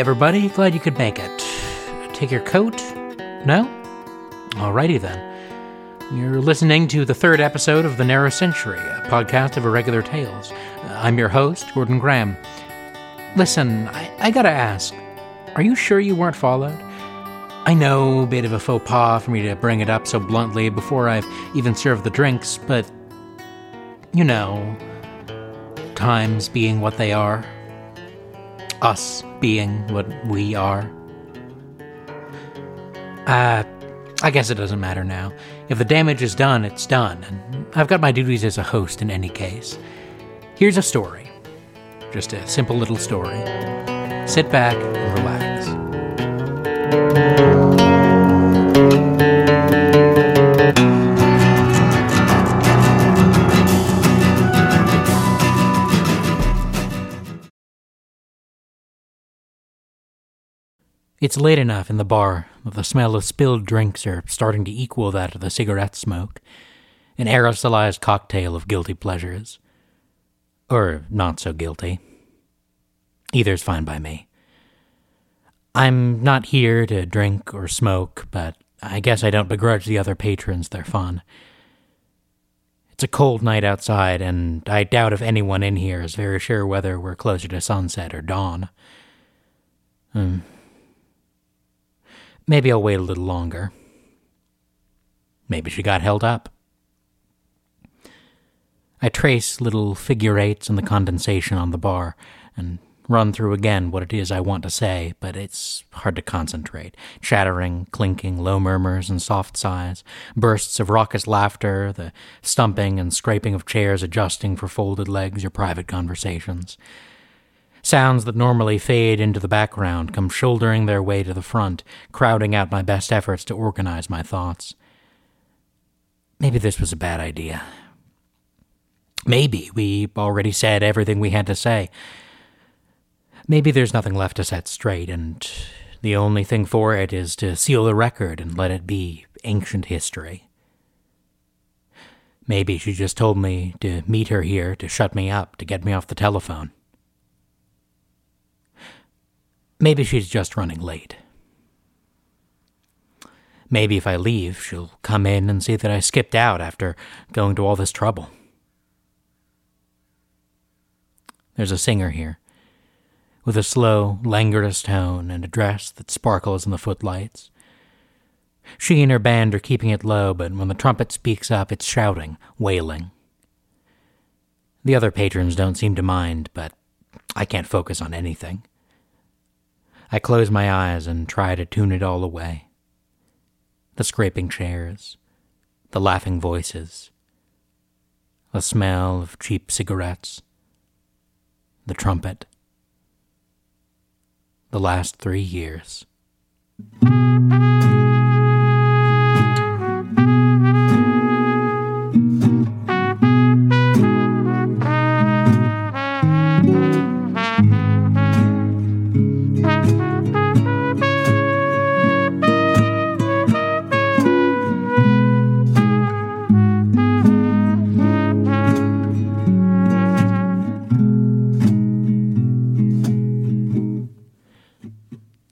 everybody. Glad you could make it. Take your coat? No? Alrighty then. You're listening to the third episode of The Narrow Century, a podcast of irregular tales. Uh, I'm your host, Gordon Graham. Listen, I, I gotta ask are you sure you weren't followed? I know, a bit of a faux pas for me to bring it up so bluntly before I've even served the drinks, but. You know, times being what they are, us being what we are. Uh, I guess it doesn't matter now. If the damage is done, it's done, and I've got my duties as a host in any case. Here's a story. Just a simple little story. Sit back and relax. It's late enough in the bar that the smell of spilled drinks are starting to equal that of the cigarette smoke, an aerosolized cocktail of guilty pleasures. Or not so guilty. Either's fine by me. I'm not here to drink or smoke, but I guess I don't begrudge the other patrons their fun. It's a cold night outside, and I doubt if anyone in here is very sure whether we're closer to sunset or dawn. Hmm. Maybe I'll wait a little longer. Maybe she got held up. I trace little figure eights in the condensation on the bar and run through again what it is I want to say, but it's hard to concentrate. Chattering, clinking, low murmurs and soft sighs, bursts of raucous laughter, the stumping and scraping of chairs adjusting for folded legs or private conversations. Sounds that normally fade into the background come shouldering their way to the front, crowding out my best efforts to organize my thoughts. Maybe this was a bad idea. Maybe we already said everything we had to say. Maybe there's nothing left to set straight, and the only thing for it is to seal the record and let it be ancient history. Maybe she just told me to meet her here to shut me up, to get me off the telephone. Maybe she's just running late. Maybe if I leave, she'll come in and see that I skipped out after going to all this trouble. There's a singer here, with a slow, languorous tone and a dress that sparkles in the footlights. She and her band are keeping it low, but when the trumpet speaks up, it's shouting, wailing. The other patrons don't seem to mind, but I can't focus on anything. I close my eyes and try to tune it all away. The scraping chairs, the laughing voices, the smell of cheap cigarettes, the trumpet, the last three years.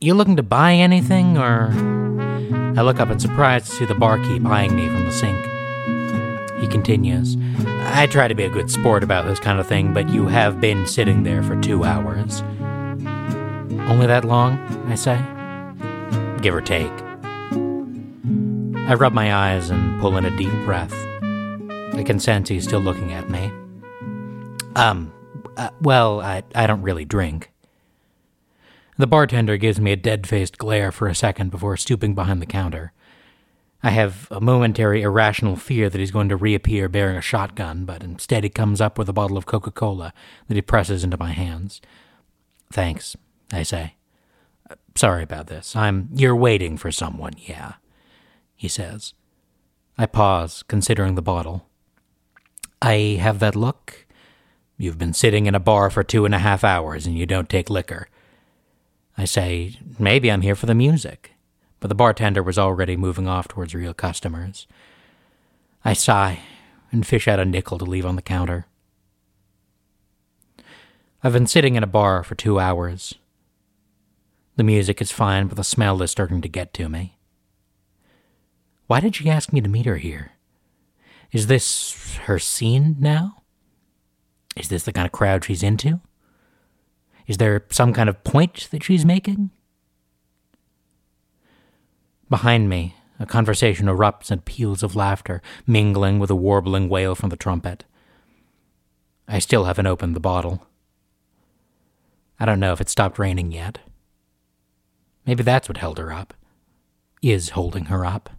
You looking to buy anything, or. I look up in surprise to see the barkeep eyeing me from the sink. He continues, I try to be a good sport about this kind of thing, but you have been sitting there for two hours. Only that long? I say. Give or take. I rub my eyes and pull in a deep breath. I can sense he's still looking at me. Um, uh, well, I, I don't really drink. The bartender gives me a dead faced glare for a second before stooping behind the counter. I have a momentary irrational fear that he's going to reappear bearing a shotgun, but instead he comes up with a bottle of Coca Cola that he presses into my hands. Thanks, I say. Uh, sorry about this. I'm. You're waiting for someone, yeah, he says. I pause, considering the bottle. I have that look? You've been sitting in a bar for two and a half hours and you don't take liquor. I say, maybe I'm here for the music, but the bartender was already moving off towards real customers. I sigh and fish out a nickel to leave on the counter. I've been sitting in a bar for two hours. The music is fine, but the smell is starting to get to me. Why did she ask me to meet her here? Is this her scene now? Is this the kind of crowd she's into? Is there some kind of point that she's making? Behind me, a conversation erupts in peals of laughter, mingling with a warbling wail from the trumpet. I still haven't opened the bottle. I don't know if it stopped raining yet. Maybe that's what held her up. Is holding her up.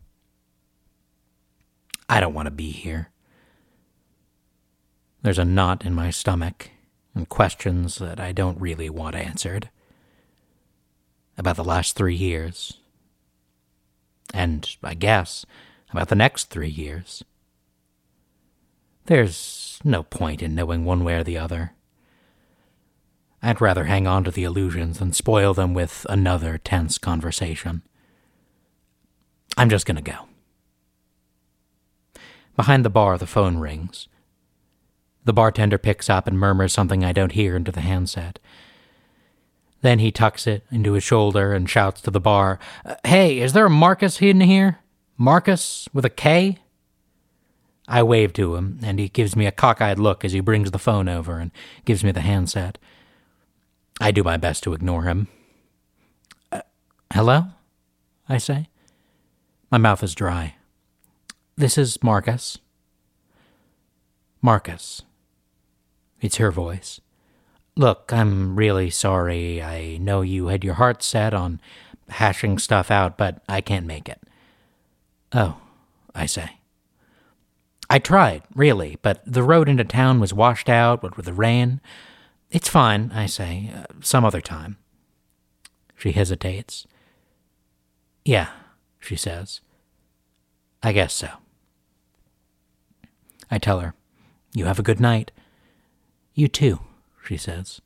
I don't want to be here. There's a knot in my stomach and questions that I don't really want answered about the last three years. And I guess about the next three years. There's no point in knowing one way or the other. I'd rather hang on to the illusions than spoil them with another tense conversation. I'm just gonna go. Behind the bar, the phone rings. The bartender picks up and murmurs something I don't hear into the handset. Then he tucks it into his shoulder and shouts to the bar, Hey, is there a Marcus hidden here? Marcus with a K? I wave to him, and he gives me a cockeyed look as he brings the phone over and gives me the handset. I do my best to ignore him. Uh, hello? I say. My mouth is dry. This is Marcus. Marcus. It's her voice. Look, I'm really sorry. I know you had your heart set on hashing stuff out, but I can't make it. Oh, I say. I tried, really, but the road into town was washed out, what with the rain. It's fine, I say, uh, some other time. She hesitates. Yeah, she says. I guess so. I tell her, You have a good night. You too, she says.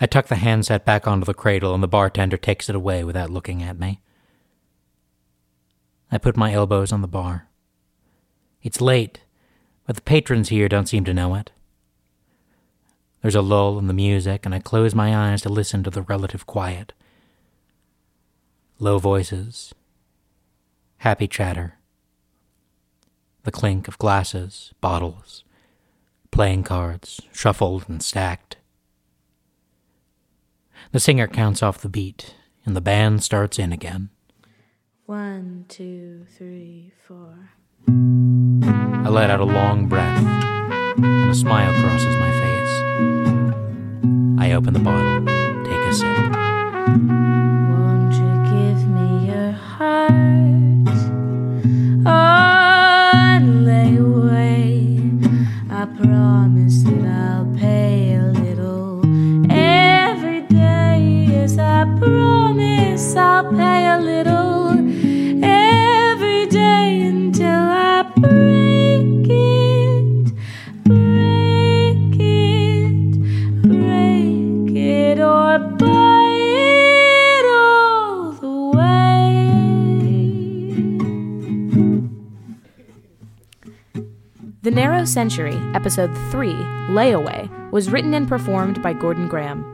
I tuck the handset back onto the cradle, and the bartender takes it away without looking at me. I put my elbows on the bar. It's late, but the patrons here don't seem to know it. There's a lull in the music, and I close my eyes to listen to the relative quiet. Low voices, happy chatter, the clink of glasses, bottles, playing cards, shuffled and stacked. The singer counts off the beat, and the band starts in again. One, two, three, four. I let out a long breath, and a smile crosses my face. I open the bottle, take a sip. Narrow Century, Episode 3, Layaway, was written and performed by Gordon Graham.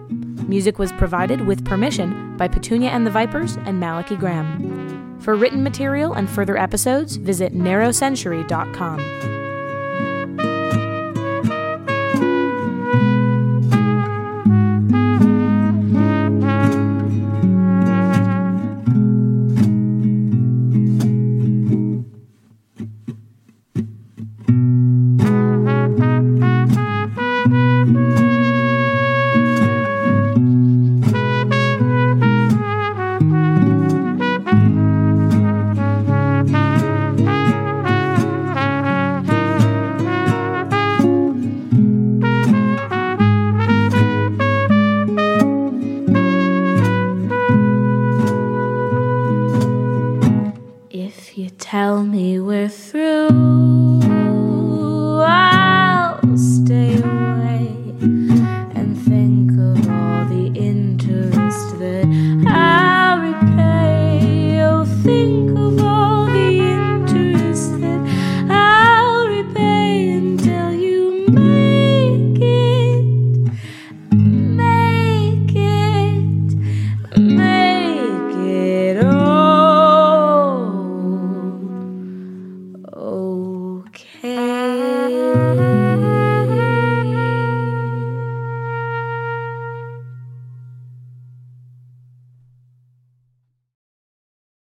Music was provided with permission by Petunia and the Vipers and Malachi Graham. For written material and further episodes, visit narrowcentury.com.